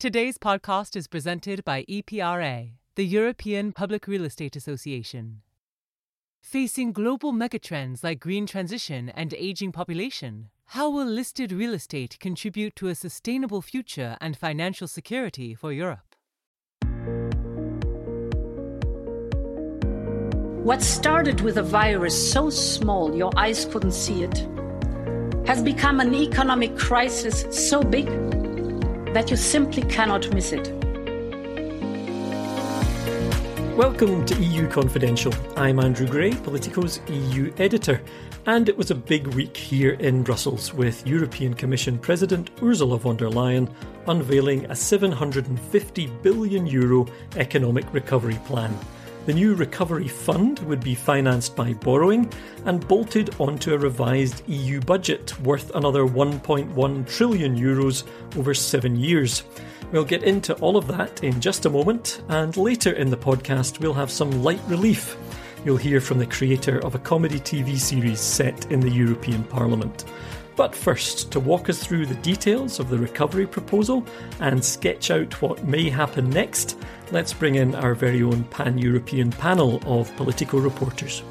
Today's podcast is presented by EPRA, the European Public Real Estate Association. Facing global megatrends like green transition and aging population, how will listed real estate contribute to a sustainable future and financial security for Europe? What started with a virus so small your eyes couldn't see it has become an economic crisis so big that you simply cannot miss it. Welcome to EU Confidential. I'm Andrew Gray, Politico's EU editor, and it was a big week here in Brussels with European Commission President Ursula von der Leyen unveiling a 750 billion euro economic recovery plan. The new recovery fund would be financed by borrowing and bolted onto a revised EU budget worth another 1.1 trillion euros over seven years. We'll get into all of that in just a moment, and later in the podcast, we'll have some light relief. You'll hear from the creator of a comedy TV series set in the European Parliament. But first, to walk us through the details of the recovery proposal and sketch out what may happen next, let's bring in our very own pan European panel of political reporters.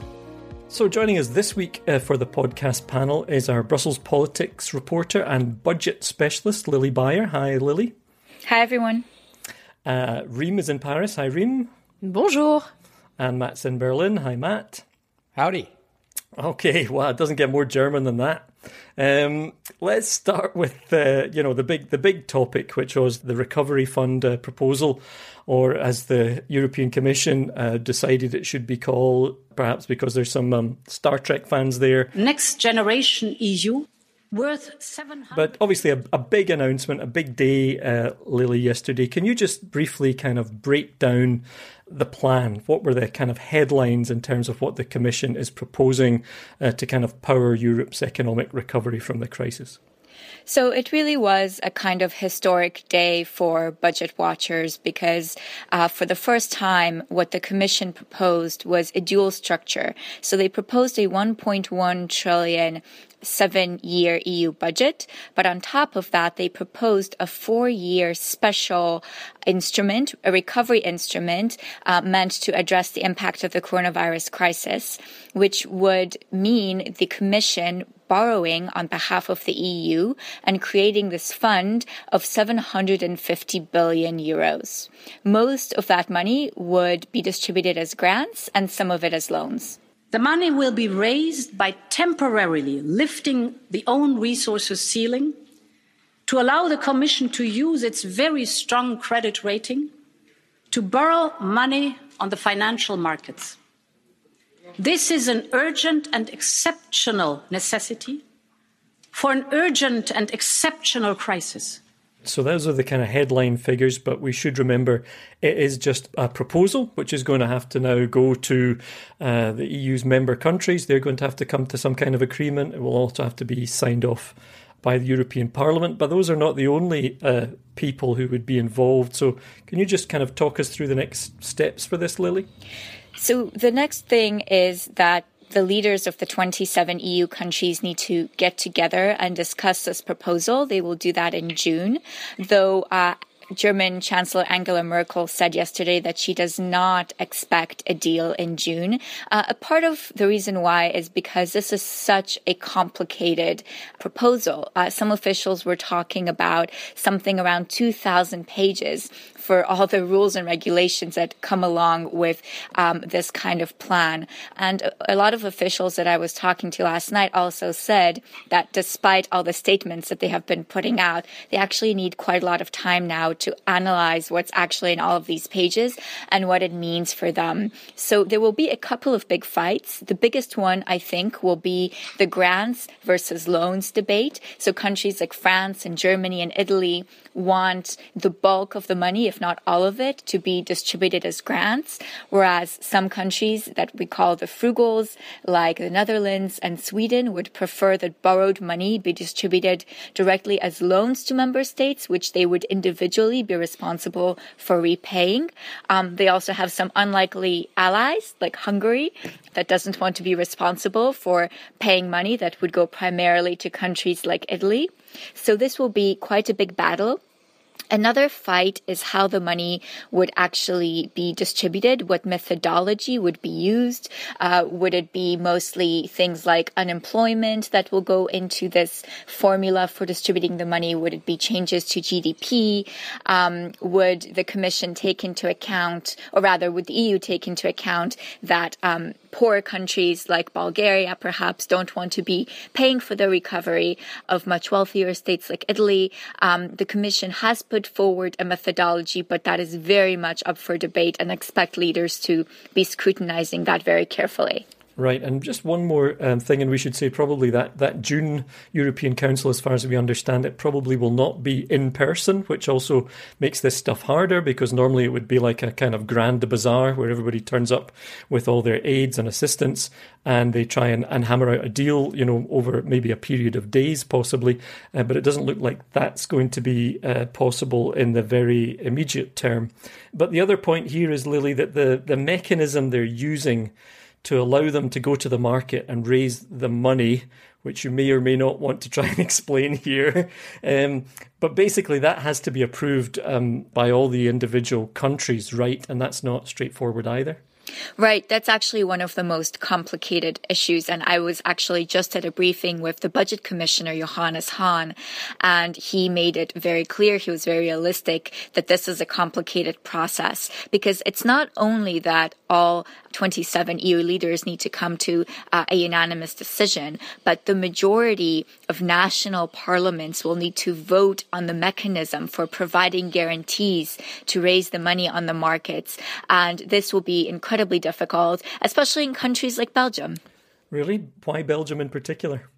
So, joining us this week uh, for the podcast panel is our Brussels politics reporter and budget specialist, Lily Bayer. Hi, Lily. Hi, everyone. Uh, Rym is in Paris. Hi, Rym. Bonjour. And Matt's in Berlin. Hi, Matt. Howdy. Okay, well, it doesn't get more German than that. Um, let's start with uh, you know the big the big topic, which was the recovery fund uh, proposal, or as the European Commission uh, decided it should be called, perhaps because there's some um, Star Trek fans there. Next Generation EU worth 700 But obviously, a, a big announcement, a big day, uh, Lily, yesterday. Can you just briefly kind of break down the plan? What were the kind of headlines in terms of what the Commission is proposing uh, to kind of power Europe's economic recovery from the crisis? So it really was a kind of historic day for budget watchers because uh, for the first time, what the Commission proposed was a dual structure. So they proposed a 1.1 trillion seven year EU budget. But on top of that, they proposed a four year special instrument, a recovery instrument uh, meant to address the impact of the coronavirus crisis, which would mean the Commission borrowing on behalf of the EU and creating this fund of 750 billion euros. Most of that money would be distributed as grants and some of it as loans. The money will be raised by temporarily lifting the own resources ceiling to allow the Commission to use its very strong credit rating to borrow money on the financial markets. This is an urgent and exceptional necessity for an urgent and exceptional crisis. So those are the kind of headline figures, but we should remember it is just a proposal, which is going to have to now go to uh, the EU's member countries. They're going to have to come to some kind of agreement. It will also have to be signed off by the European Parliament. But those are not the only uh, people who would be involved. So can you just kind of talk us through the next steps for this, Lily? So the next thing is that the leaders of the 27 EU countries need to get together and discuss this proposal. They will do that in June, though uh, German Chancellor Angela Merkel said yesterday that she does not expect a deal in June. Uh, a part of the reason why is because this is such a complicated proposal. Uh, some officials were talking about something around 2,000 pages for all the rules and regulations that come along with um, this kind of plan. And a lot of officials that I was talking to last night also said that despite all the statements that they have been putting out, they actually need quite a lot of time now to analyze what's actually in all of these pages and what it means for them. So there will be a couple of big fights. The biggest one, I think, will be the grants versus loans debate. So countries like France and Germany and Italy want the bulk of the money, if not all of it, to be distributed as grants, whereas some countries that we call the frugals, like the Netherlands and Sweden, would prefer that borrowed money be distributed directly as loans to member states, which they would individually be responsible for repaying. Um, they also have some unlikely allies, like Hungary, that doesn't want to be responsible for paying money that would go primarily to countries like Italy. So this will be quite a big battle. Another fight is how the money would actually be distributed, what methodology would be used. Uh, would it be mostly things like unemployment that will go into this formula for distributing the money? Would it be changes to GDP? Um, would the Commission take into account, or rather, would the EU take into account that um, poor countries like Bulgaria perhaps don't want to be paying for the recovery of much wealthier states like Italy. Um, the Commission has put forward a methodology, but that is very much up for debate and expect leaders to be scrutinizing that very carefully. Right, and just one more um, thing, and we should say probably that that June European Council, as far as we understand it, probably will not be in person, which also makes this stuff harder because normally it would be like a kind of grand bazaar where everybody turns up with all their aides and assistants and they try and, and hammer out a deal, you know, over maybe a period of days possibly. Uh, but it doesn't look like that's going to be uh, possible in the very immediate term. But the other point here is, Lily, that the, the mechanism they're using to allow them to go to the market and raise the money, which you may or may not want to try and explain here. Um, but basically, that has to be approved um, by all the individual countries, right? And that's not straightforward either. Right. That's actually one of the most complicated issues. And I was actually just at a briefing with the budget commissioner, Johannes Hahn, and he made it very clear, he was very realistic that this is a complicated process because it's not only that all 27 EU leaders need to come to uh, a unanimous decision, but the majority of national parliaments will need to vote on the mechanism for providing guarantees to raise the money on the markets. And this will be incredibly difficult, especially in countries like Belgium. Really? Why Belgium in particular?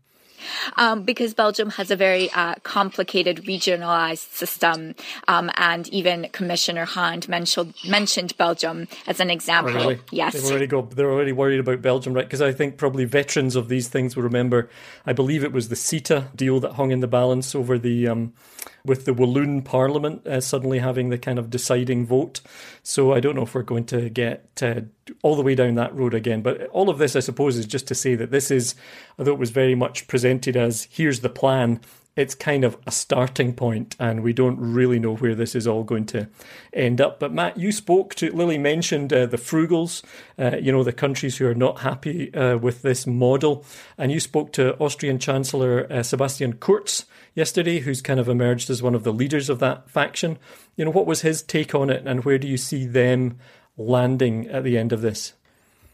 Um, because Belgium has a very uh, complicated regionalized system, um, and even Commissioner Hahn mentioned mentioned Belgium as an example. Oh, really? Yes, they've already got, they're already worried about Belgium, right? Because I think probably veterans of these things will remember. I believe it was the CETA deal that hung in the balance over the um, with the Walloon Parliament uh, suddenly having the kind of deciding vote. So I don't know if we're going to get uh, all the way down that road again. But all of this, I suppose, is just to say that this is, although it was very much presented as here's the plan, it's kind of a starting point, and we don't really know where this is all going to end up. But Matt, you spoke to Lily mentioned uh, the frugals, uh, you know, the countries who are not happy uh, with this model, and you spoke to Austrian Chancellor uh, Sebastian Kurz yesterday, who's kind of emerged as one of the leaders of that faction. You know, what was his take on it, and where do you see them landing at the end of this?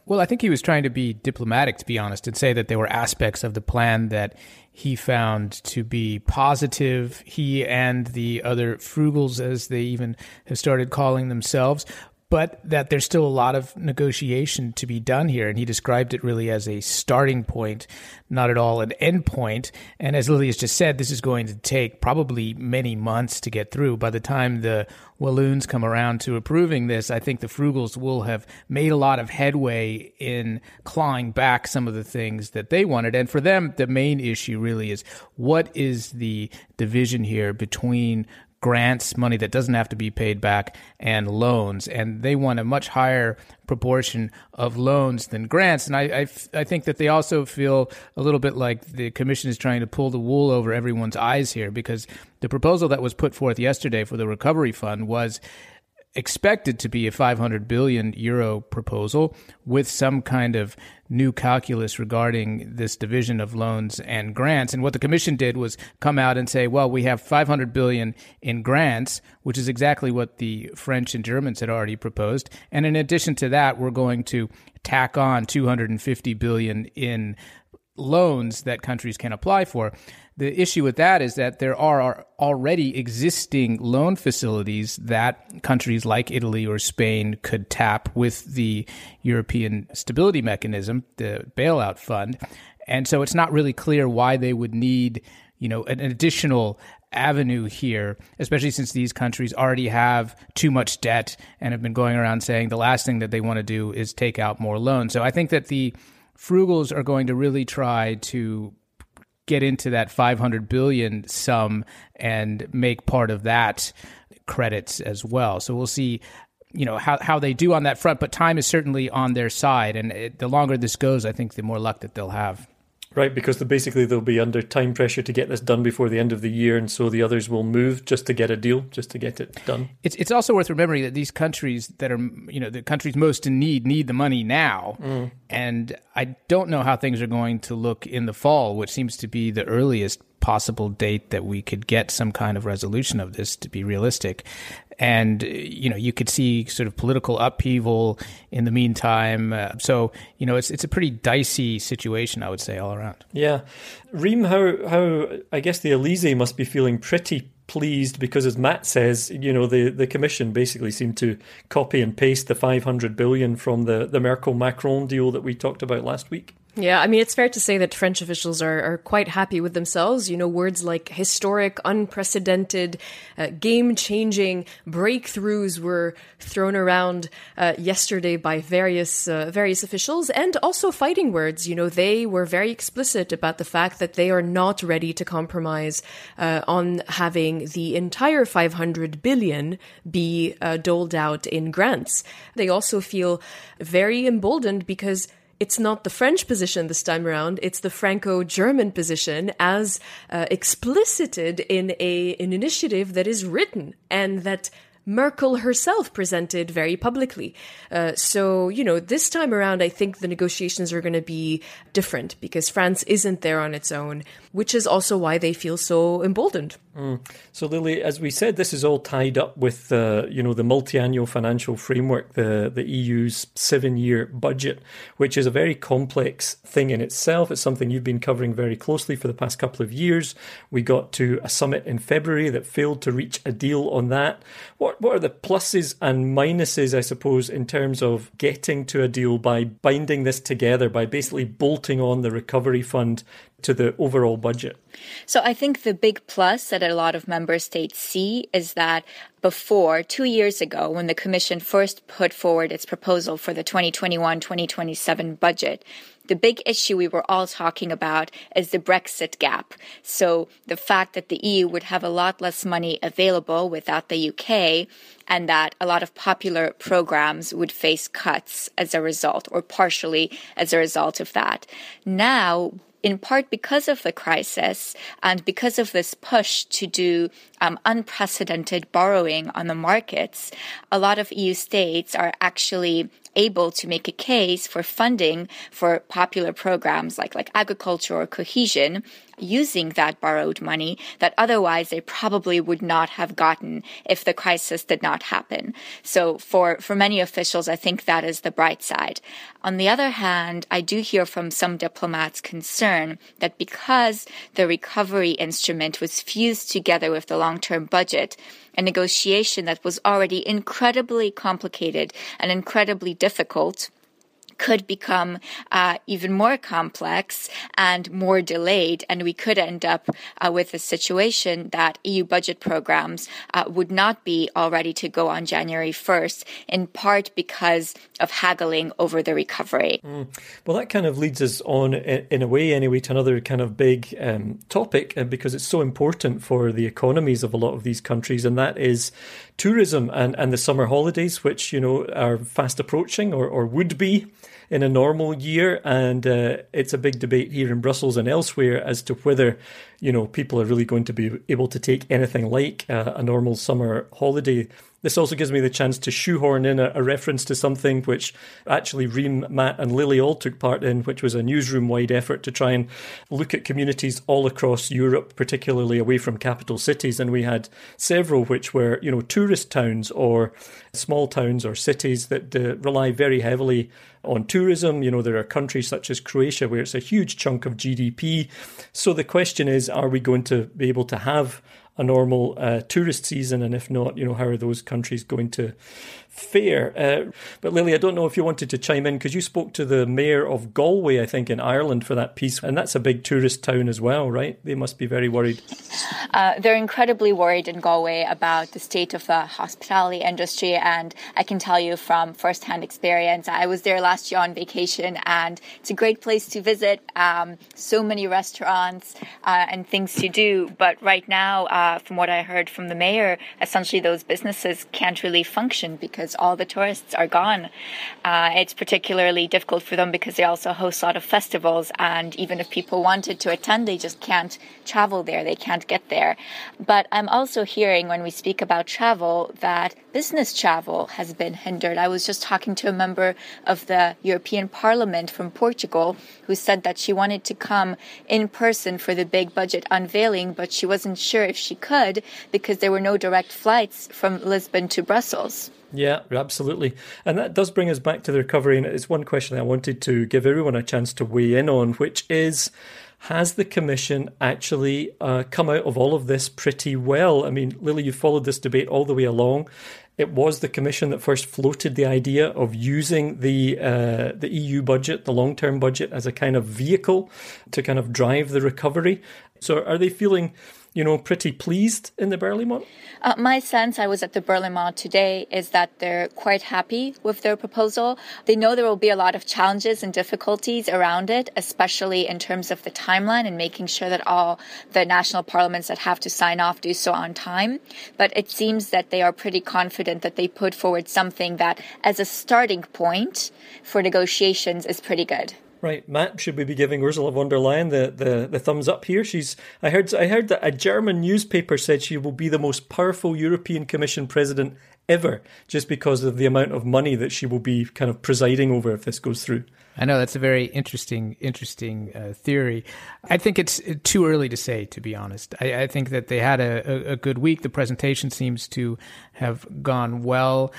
Well, I think he was trying to be diplomatic, to be honest, and say that there were aspects of the plan that he found to be positive. He and the other frugals, as they even have started calling themselves, but that there's still a lot of negotiation to be done here. And he described it really as a starting point, not at all an end point. And as Lily has just said, this is going to take probably many months to get through. By the time the Walloons come around to approving this, I think the Frugals will have made a lot of headway in clawing back some of the things that they wanted. And for them, the main issue really is what is the division here between grants, money that doesn't have to be paid back, and loans. And they want a much higher proportion of loans than grants. And I, I, think that they also feel a little bit like the commission is trying to pull the wool over everyone's eyes here because the proposal that was put forth yesterday for the recovery fund was expected to be a 500 billion euro proposal with some kind of new calculus regarding this division of loans and grants. And what the commission did was come out and say, well, we have 500 billion in grants, which is exactly what the French and Germans had already proposed. And in addition to that, we're going to tack on 250 billion in loans that countries can apply for. The issue with that is that there are already existing loan facilities that countries like Italy or Spain could tap with the European Stability Mechanism, the bailout fund. And so it's not really clear why they would need, you know, an additional avenue here, especially since these countries already have too much debt and have been going around saying the last thing that they want to do is take out more loans. So I think that the frugals are going to really try to get into that 500 billion sum and make part of that credits as well. So we'll see you know how how they do on that front but time is certainly on their side and it, the longer this goes I think the more luck that they'll have. Right, because basically they'll be under time pressure to get this done before the end of the year, and so the others will move just to get a deal, just to get it done. It's it's also worth remembering that these countries that are you know the countries most in need need the money now, mm. and I don't know how things are going to look in the fall, which seems to be the earliest possible date that we could get some kind of resolution of this to be realistic and you know you could see sort of political upheaval in the meantime. Uh, so you know it's it's a pretty dicey situation, I would say, all around. Yeah, Rym, how how I guess the Elysee must be feeling pretty pleased because, as Matt says, you know the the Commission basically seemed to copy and paste the 500 billion from the the Merkel Macron deal that we talked about last week. Yeah, I mean, it's fair to say that French officials are, are quite happy with themselves. You know, words like historic, unprecedented, uh, game changing breakthroughs were thrown around uh, yesterday by various, uh, various officials and also fighting words. You know, they were very explicit about the fact that they are not ready to compromise uh, on having the entire 500 billion be uh, doled out in grants. They also feel very emboldened because it's not the French position this time around. It's the Franco-German position as uh, explicited in a an initiative that is written and that Merkel herself presented very publicly. Uh, so, you know, this time around, I think the negotiations are going to be different because France isn't there on its own, which is also why they feel so emboldened. Mm. So, Lily, as we said, this is all tied up with uh, you know the multi-annual financial framework, the the EU's seven-year budget, which is a very complex thing in itself. It's something you've been covering very closely for the past couple of years. We got to a summit in February that failed to reach a deal on that. What what are the pluses and minuses, I suppose, in terms of getting to a deal by binding this together, by basically bolting on the recovery fund to the overall budget? So I think the big plus that a lot of member states see is that before, two years ago, when the Commission first put forward its proposal for the 2021 2027 budget, the big issue we were all talking about is the Brexit gap. So the fact that the EU would have a lot less money available without the UK and that a lot of popular programs would face cuts as a result or partially as a result of that. Now, in part because of the crisis and because of this push to do um, unprecedented borrowing on the markets, a lot of EU states are actually able to make a case for funding for popular programs like, like agriculture or cohesion using that borrowed money that otherwise they probably would not have gotten if the crisis did not happen. So for, for many officials, I think that is the bright side. On the other hand, I do hear from some diplomats concern that because the recovery instrument was fused together with the long-term budget, a negotiation that was already incredibly complicated and incredibly difficult could become uh, even more complex and more delayed, and we could end up uh, with a situation that EU budget programs uh, would not be all ready to go on January 1st, in part because of haggling over the recovery. Mm. Well, that kind of leads us on, in a way, anyway, to another kind of big um, topic, uh, because it's so important for the economies of a lot of these countries, and that is tourism and, and the summer holidays, which, you know, are fast approaching or, or would be in a normal year. And uh, it's a big debate here in Brussels and elsewhere as to whether you know, people are really going to be able to take anything like uh, a normal summer holiday this also gives me the chance to shoehorn in a, a, reference to something which actually Rym, Matt, and Lily all took part in, which was a newsroom wide effort to try and look at communities all across Europe, particularly away from capital cities. And we had several which were, you know, tourist towns or small towns or cities that uh, rely very heavily on tourism. You know, there are countries such as Croatia where it's a huge chunk of GDP. So the question is, are we going to be able to have a normal uh, tourist season? And if not, you know, how are those countries going to fair. Uh, but Lily, I don't know if you wanted to chime in because you spoke to the mayor of Galway, I think, in Ireland for that piece, and that's a big tourist town as well, right? They must be very worried. Uh, they're incredibly worried in Galway about the state of the hospitality industry, and I can tell you from firsthand experience. I was there last year on vacation, and it's a great place to visit. Um, so many restaurants uh, and things to do, but right now, uh, from what I heard from the mayor, essentially those businesses can't really function because because all the tourists are gone. Uh, it's particularly difficult for them because they also host a lot of festivals, and even if people wanted to attend, they just can't travel there. They can't get there. But I'm also hearing when we speak about travel that business travel has been hindered. I was just talking to a member of the European Parliament from Portugal who said that she wanted to come in person for the big budget unveiling, but she wasn't sure if she could because there were no direct flights from Lisbon to Brussels. Yeah, absolutely. And that does bring us back to the recovery. And it's one question I wanted to give everyone a chance to weigh in on, which is has the Commission actually uh, come out of all of this pretty well? I mean, Lily, you followed this debate all the way along. It was the Commission that first floated the idea of using the uh, the EU budget, the long term budget, as a kind of vehicle to kind of drive the recovery. So, are they feeling you know, pretty pleased in the Berlaymont? Uh, my sense, I was at the Berlaymont today, is that they're quite happy with their proposal. They know there will be a lot of challenges and difficulties around it, especially in terms of the timeline and making sure that all the national parliaments that have to sign off do so on time. But it seems that they are pretty confident that they put forward something that, as a starting point for negotiations, is pretty good. Right, Matt, should we be giving Ursula von der Leyen the, the, the thumbs up here? She's I heard I heard that a German newspaper said she will be the most powerful European Commission president ever, just because of the amount of money that she will be kind of presiding over if this goes through. I know that's a very interesting, interesting uh, theory. I think it's too early to say, to be honest. I, I think that they had a, a, good week. The presentation seems to have gone well,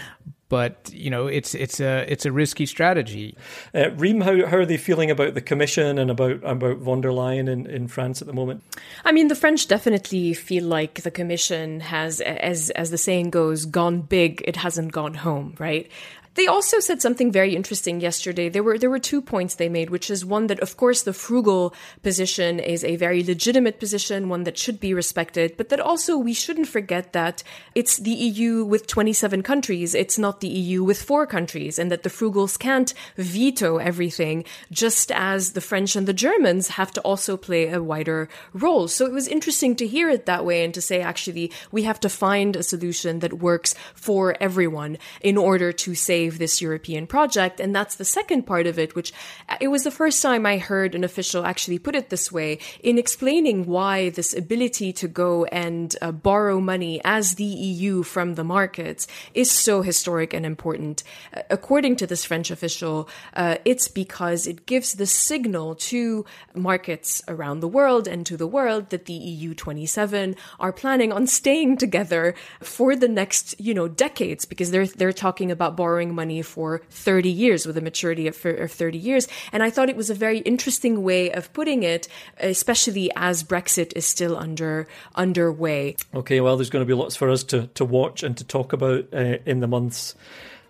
but you know it's it's a it's a risky strategy. Uh, Rym, how how are they feeling about the Commission and about about von der Leyen in, in France at the moment? I mean, the French definitely feel like the Commission has, as as the saying goes, gone big. It hasn't gone home, right? They also said something very interesting yesterday. There were there were two points they made, which is one that of course the frugal position is a very legitimate position, one that should be respected, but that also we shouldn't forget that it's the EU with 27 countries, it's not the EU with four countries, and that the frugals can't veto everything, just as the French and the Germans have to also play a wider role. So it was interesting to hear it that way and to say actually we have to find a solution that works for everyone in order to save this European project. And that's the second part of it, which uh, it was the first time I heard an official actually put it this way in explaining why this ability to go and uh, borrow money as the EU from the markets is so historic and important. Uh, according to this French official, uh, it's because it gives the signal to markets around the world and to the world that the EU 27 are planning on staying together for the next, you know, decades because they're they're talking about borrowing money for 30 years with a maturity of, of 30 years. And I thought it was a very interesting way of putting it, especially as Brexit is still under underway. Okay, well, there's going to be lots for us to, to watch and to talk about uh, in the months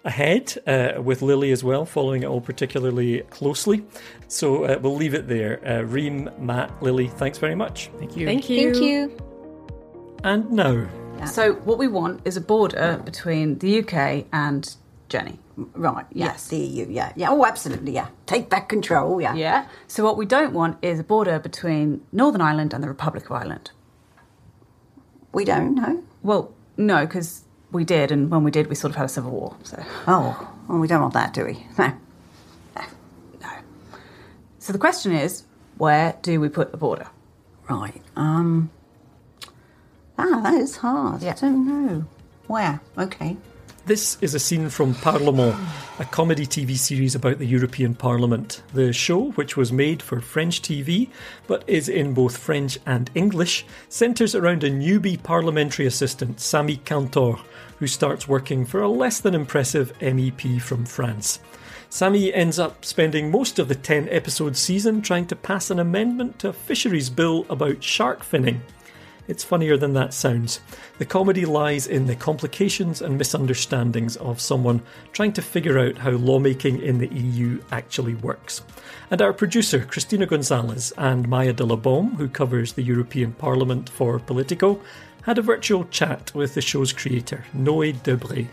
ahead uh, with Lily as well, following it all particularly closely. So uh, we'll leave it there. Uh, Rym, Matt, Lily, thanks very much. Thank you. Thank you. Thank you. And now. So, what we want is a border between the UK and Jenny. Right, yes, the EU, yeah. Yeah, oh, absolutely, yeah. Take back control, yeah. Yeah. So, what we don't want is a border between Northern Ireland and the Republic of Ireland. We don't, no? Well, no, because we did, and when we did, we sort of had a civil war, so. Oh, well, we don't want that, do we? No. No. No. So, the question is where do we put the border? Right. Um. Ah, that is hard. Yeah. I don't know. Where? Okay. This is a scene from Parlement, a comedy TV series about the European Parliament. The show, which was made for French TV but is in both French and English, centres around a newbie parliamentary assistant, Samy Cantor, who starts working for a less than impressive MEP from France. Samy ends up spending most of the 10 episode season trying to pass an amendment to a fisheries bill about shark finning. It's funnier than that sounds. The comedy lies in the complications and misunderstandings of someone trying to figure out how lawmaking in the EU actually works. And our producer, Christina Gonzalez, and Maya de la Baume, who covers the European Parliament for Politico, had a virtual chat with the show's creator, Noé Debré.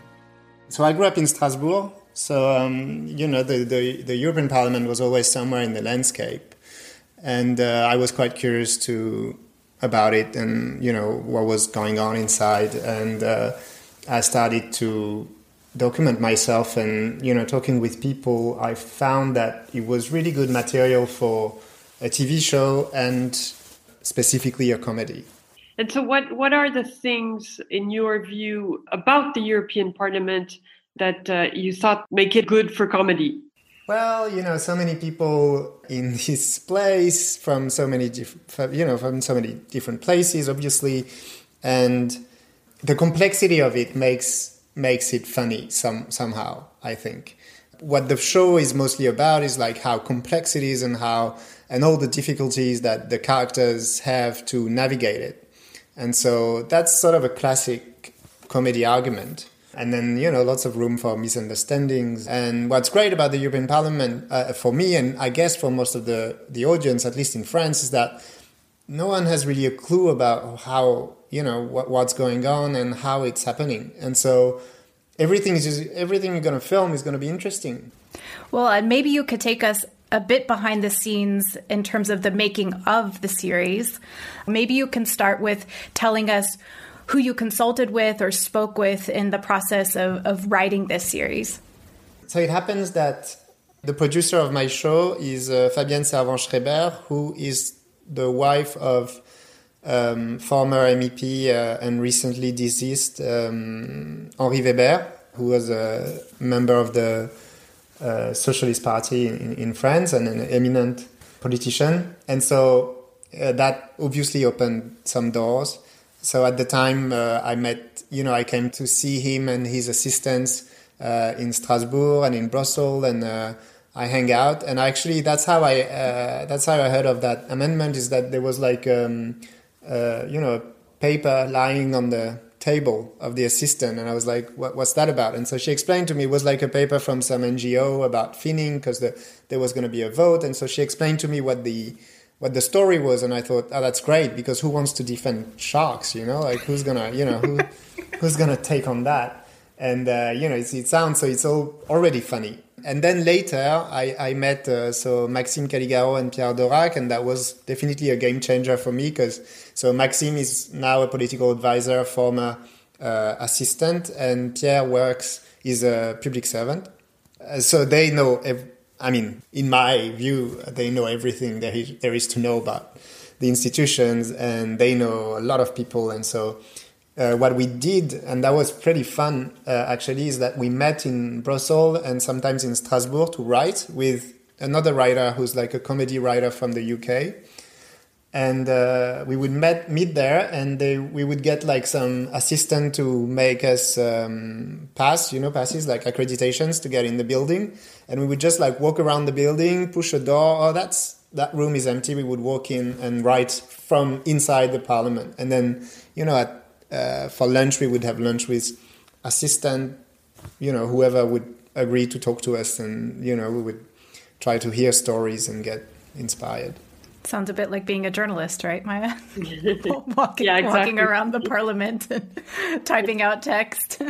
So I grew up in Strasbourg, so um, you know the, the, the European Parliament was always somewhere in the landscape, and uh, I was quite curious to about it and you know what was going on inside. And uh, i started to document myself and you know talking with people i found that it was really good material for a tv show and specifically a comedy. And so what what are the things in your view about the european parliament that uh, you thought make it good for comedy well, you know, so many people in this place from so many different, you know, from so many different places, obviously, and the complexity of it makes makes it funny some somehow. I think what the show is mostly about is like how complex it is and how and all the difficulties that the characters have to navigate it, and so that's sort of a classic comedy argument and then you know lots of room for misunderstandings. And what's great about the european parliament uh, for me and i guess for most of the the audience at least in france is that no one has really a clue about how you know what, what's going on and how it's happening. And so everything is just, everything you're going to film is going to be interesting. Well and maybe you could take us a bit behind the scenes in terms of the making of the series. Maybe you can start with telling us who you consulted with or spoke with in the process of, of writing this series. So it happens that the producer of my show is uh, Fabienne Servan-Schreiber, who is the wife of um, former MEP uh, and recently deceased um, Henri Weber, who was a member of the uh, Socialist Party in, in, France and an eminent politician. And so uh, that obviously opened some doors. So at the time, uh, I met, you know, I came to see him and his assistants uh, in Strasbourg and in Brussels, and uh, I hang out. And actually, that's how I uh, that's how I heard of that amendment. Is that there was like, um, uh, you know, a paper lying on the table of the assistant, and I was like, what, "What's that about?" And so she explained to me it was like a paper from some NGO about finning because the, there was going to be a vote, and so she explained to me what the what the story was, and I thought, oh, that's great because who wants to defend sharks? You know, like who's gonna, you know, who, who's gonna take on that? And uh, you know, it sounds so it's all already funny. And then later, I, I met uh, so Maxime Calligaro and Pierre Dorac, and that was definitely a game changer for me because so Maxime is now a political advisor, former uh, assistant, and Pierre works is a public servant. Uh, so they know. Ev- I mean, in my view, they know everything there is, there is to know about the institutions, and they know a lot of people. And so, uh, what we did, and that was pretty fun uh, actually, is that we met in Brussels and sometimes in Strasbourg to write with another writer who's like a comedy writer from the UK and uh, we would met, meet there and they, we would get like some assistant to make us um, pass you know passes like accreditations to get in the building. And we would just like walk around the building push a door oh that's that room is empty. We would walk in and write from inside the parliament. And then you know at, uh, for lunch we would have lunch with assistant you know whoever would agree to talk to us and you know we would try to hear stories and get inspired Sounds a bit like being a journalist, right, Maya? walking, yeah, exactly. walking around the parliament and typing out text.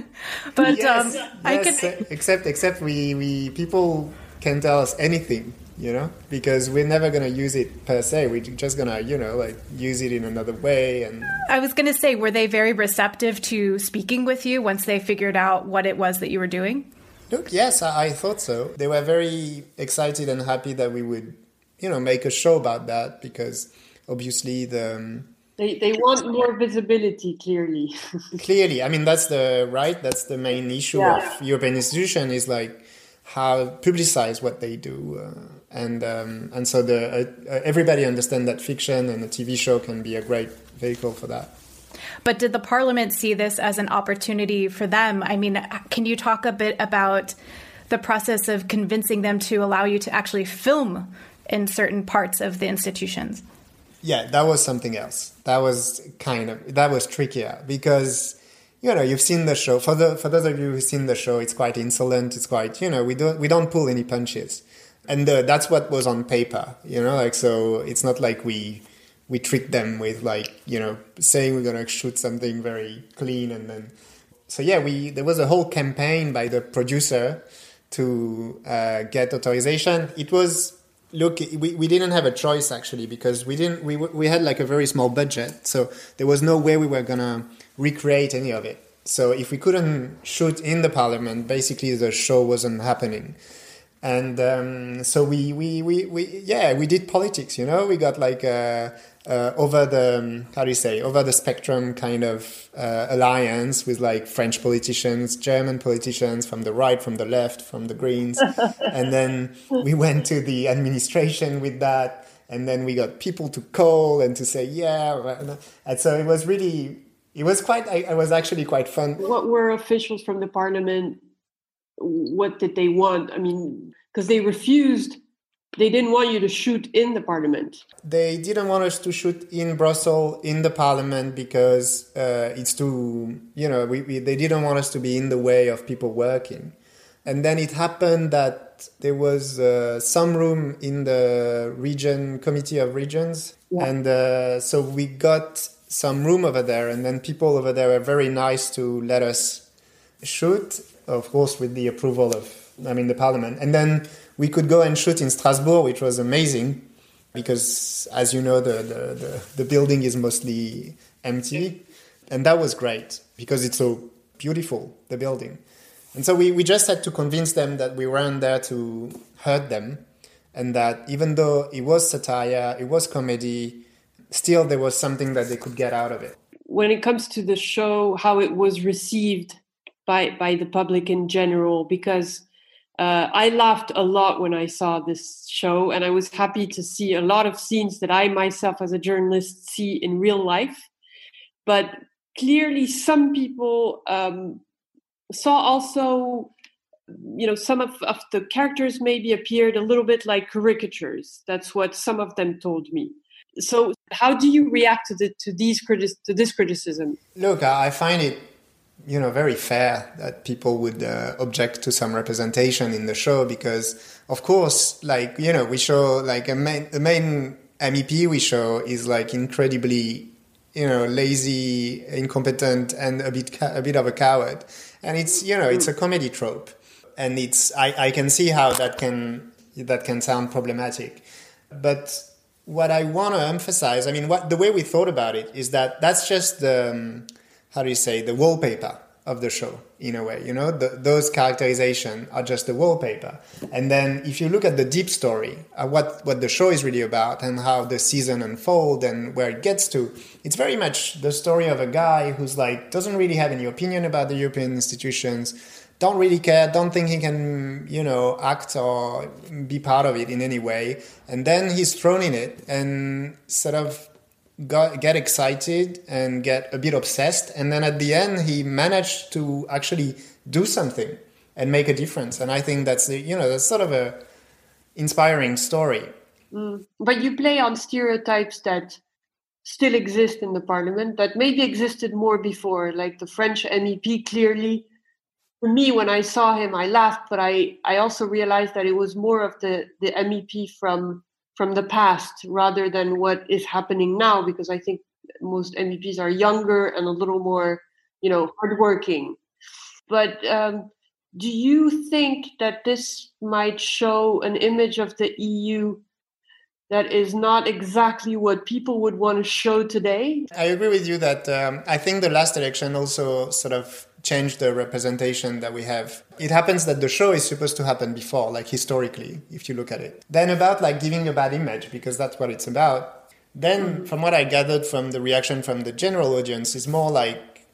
but yes, um, yes, I can. Except, except we, we people can tell us anything, you know, because we're never going to use it per se. We're just going to, you know, like use it in another way. And I was going to say, were they very receptive to speaking with you once they figured out what it was that you were doing? Look, yes, I, I thought so. They were very excited and happy that we would you know make a show about that because obviously the um, they they want more visibility. Clearly, clearly. I mean, that's the right. That's the main issue yeah. of European institution is like how publicize what they do, uh, and um, and so the uh, everybody understand that fiction and a TV show can be a great vehicle for that. But did the parliament see this as an opportunity for them? I mean, can you talk a bit about the process of convincing them to allow you to actually film in certain parts of the institutions? Yeah, that was something else. That was kind of that was trickier because you know you've seen the show. For the for those of you who've seen the show, it's quite insolent. It's quite you know we don't we don't pull any punches, and uh, that's what was on paper. You know, like so it's not like we we treat them with like you know saying we're gonna shoot something very clean and then so yeah we there was a whole campaign by the producer to uh, get authorization it was look we, we didn't have a choice actually because we didn't we, we had like a very small budget so there was no way we were gonna recreate any of it. So if we couldn't shoot in the parliament basically the show wasn't happening. And um, so we, we, we, we, yeah, we did politics, you know, we got like a, uh, over the um, how do you say over the spectrum kind of uh, alliance with like French politicians, German politicians from the right, from the left, from the Greens, and then we went to the administration with that, and then we got people to call and to say yeah, and so it was really it was quite I was actually quite fun. What were officials from the parliament? What did they want? I mean, because they refused they didn't want you to shoot in the parliament. They didn't want us to shoot in Brussels in the parliament because uh, it's too, you know, we, we, they didn't want us to be in the way of people working. And then it happened that there was uh, some room in the region committee of regions, yeah. and uh, so we got some room over there. And then people over there were very nice to let us shoot, of course, with the approval of, I mean, the parliament. And then we could go and shoot in Strasbourg, which was amazing because, as you know, the, the, the, the building is mostly empty. And that was great because it's so beautiful, the building. And so we, we just had to convince them that we weren't there to hurt them and that even though it was satire, it was comedy, still there was something that they could get out of it. When it comes to the show, how it was received by, by the public in general, because uh, I laughed a lot when I saw this show, and I was happy to see a lot of scenes that I myself, as a journalist, see in real life. But clearly, some people um, saw also, you know, some of, of the characters maybe appeared a little bit like caricatures. That's what some of them told me. So, how do you react to the, to these criti- to this criticism? Look, I find it you know very fair that people would uh, object to some representation in the show because of course like you know we show like a main the main MEP we show is like incredibly you know lazy incompetent and a bit a bit of a coward. And it's you know it's a comedy trope. And it's I, I can see how that can that can sound problematic. But what I want to emphasize I mean what the way we thought about it is that that's just the um, how do you say the wallpaper of the show in a way you know? The, those characterization are just the wallpaper. And then if you look at the deep story uh, what what the show is really about and how the season unfold and where it gets to it's very much the story of a guy who's like doesn't really have any opinion about the european institutions don't really care don't think he can you know act or be part of it in any way. And then he's thrown in it and sort of got, get excited and get a bit obsessed. And then at the end, he managed to actually do something and make a difference. And I think that's, you know, that's sort of a inspiring story. Mm. But you play on stereotypes that still exist in the parliament, that maybe existed more before, like the French MEP clearly. For me, when I saw him, I laughed, but I, I also realized that it was more of the, the MEP from from the past rather than what is happening now because i think most meps are younger and a little more you know hardworking. But um, do you think that this might show an image of the eu that is not exactly what people would want to show today? I agree with you that um, i think the last election also sort of change the representation that we have. It happens that the show is supposed to happen before, like historically, if you look at it. Then about like giving a bad image, because that's what it's about. Then, from what I gathered from the reaction from the general audience, is more like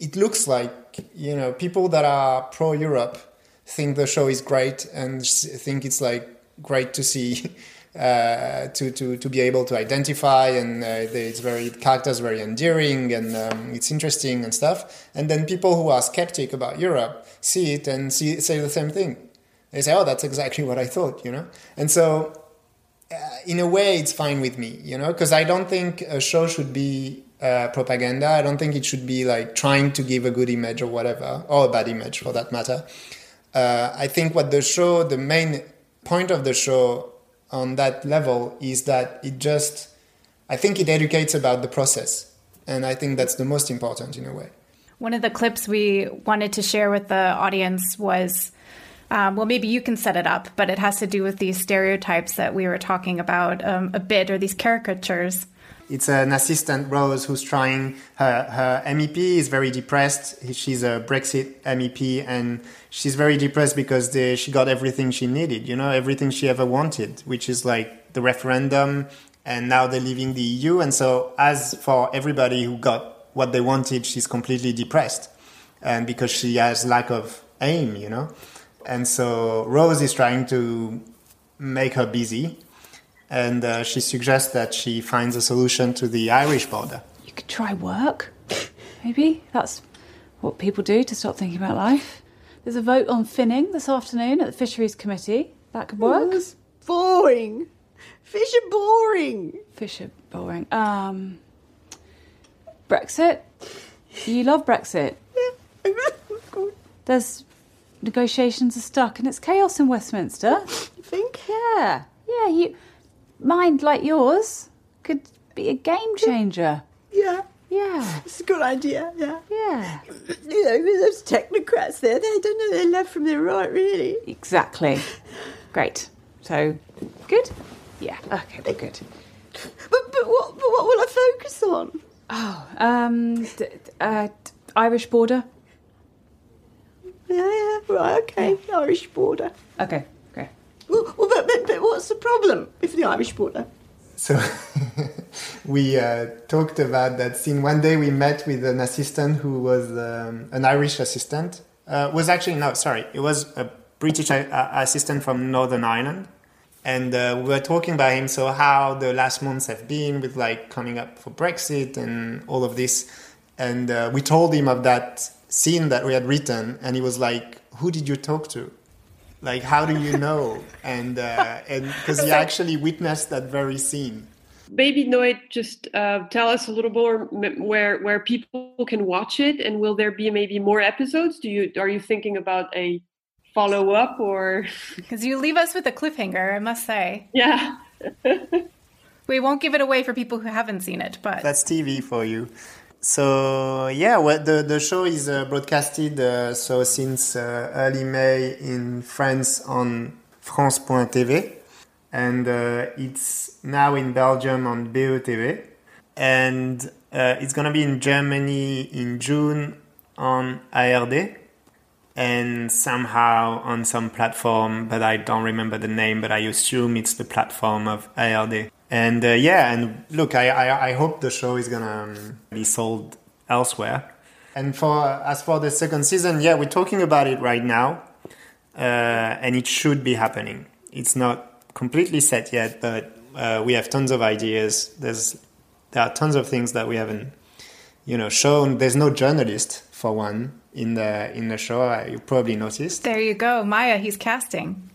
it looks like you know people that are pro Europe think the show is great and think it's like great to see. Uh, to, to, to be able to identify and uh, it's very characters very endearing and um, it's interesting and stuff. And then people who are skeptic about Europe see it and see, say the same thing. They say oh that's exactly what I thought you know? And so uh, in a way it's fine with me you know? Because I don't think a show should be uh, propaganda. I don't think it should be like trying to give a good image or whatever or a bad image for that matter. Uh, I think what the show the main point of the show on that level is that it just, I think it educates about the process. And I think that's the most important in a way. One of the clips we wanted to share with the audience was um, well, maybe you can set it up, but it has to do with these stereotypes that we were talking about um, a bit, or these caricatures. It's an assistant, Rose, who's trying. Her, her MEP is very depressed. She's a Brexit MEP, and she's very depressed because she got everything she needed, you know, everything she ever wanted, which is like the referendum, and now they're leaving the EU. And so, as for everybody who got what they wanted, she's completely depressed, and because she has lack of aim, you know. And so, Rose is trying to make her busy and uh, she suggests that she finds a solution to the Irish border. You could try work, maybe. That's what people do to stop thinking about life. There's a vote on finning this afternoon at the Fisheries Committee. That could work. It's boring. Fish are boring. Fish are boring. Um, Brexit. You love Brexit. Yeah. There's negotiations are stuck and it's chaos in Westminster. You think? Yeah. Yeah, you mind like yours could be a game changer. Yeah. Yeah. It's a good idea, yeah. Yeah. You know, those technocrats there, they don't know their left from their right, really. Exactly. Great. So, good? Yeah, okay, we're good. But, but, what, but what will I focus on? Oh, um, d- uh, d- Irish border. Yeah, yeah, right, okay, Irish border. Okay, okay. Well, well but, but, but what's the problem with the Irish border? So we uh, talked about that scene. One day we met with an assistant who was um, an Irish assistant. Uh, was actually no, sorry, it was a British uh, assistant from Northern Ireland, and uh, we were talking about him. So how the last months have been with like coming up for Brexit and all of this, and uh, we told him of that scene that we had written, and he was like, "Who did you talk to?" Like, how do you know? and uh, and because you actually witnessed that very scene. Maybe Noé, just uh, tell us a little more m- where where people can watch it, and will there be maybe more episodes? Do you are you thinking about a follow up or? Because you leave us with a cliffhanger, I must say. Yeah. we won't give it away for people who haven't seen it, but That's TV for you. So yeah, well, the the show is uh, broadcasted uh, so since uh, early May in France on France.tv, and uh, it's now in Belgium on BOTV, and uh, it's gonna be in Germany in June on ARD, and somehow on some platform, but I don't remember the name, but I assume it's the platform of ARD. And uh, yeah, and look, I, I, I hope the show is gonna um, be sold elsewhere. And for as for the second season, yeah, we're talking about it right now, uh, and it should be happening. It's not completely set yet, but uh, we have tons of ideas. There's there are tons of things that we haven't, you know, shown. There's no journalist for one in the in the show. uh, You probably noticed. there you go. Maya, he's casting.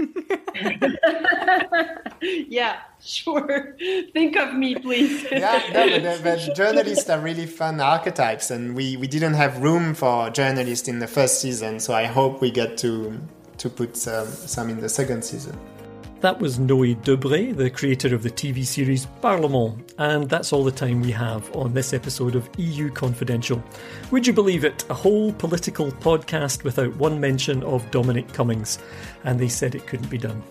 yeah, sure. Think of me, please. yeah, no, but, but journalists are really fun archetypes, and we, we didn't have room for journalists in the first season, so I hope we get to to put some, some in the second season. That was Noé Debré, the creator of the TV series Parlement, and that's all the time we have on this episode of EU Confidential. Would you believe it? A whole political podcast without one mention of Dominic Cummings, and they said it couldn't be done.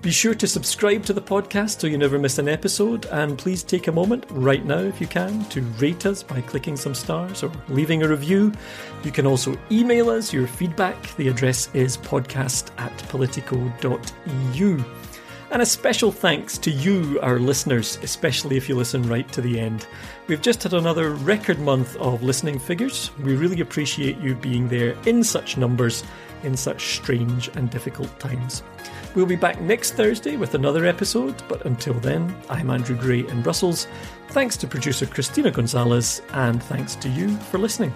Be sure to subscribe to the podcast so you never miss an episode, and please take a moment right now, if you can, to rate us by clicking some stars or leaving a review. You can also email us your feedback. The address is podcast at politico.eu. And a special thanks to you, our listeners, especially if you listen right to the end. We've just had another record month of listening figures. We really appreciate you being there in such numbers in such strange and difficult times. We'll be back next Thursday with another episode, but until then, I'm Andrew Gray in Brussels. Thanks to producer Christina Gonzalez, and thanks to you for listening.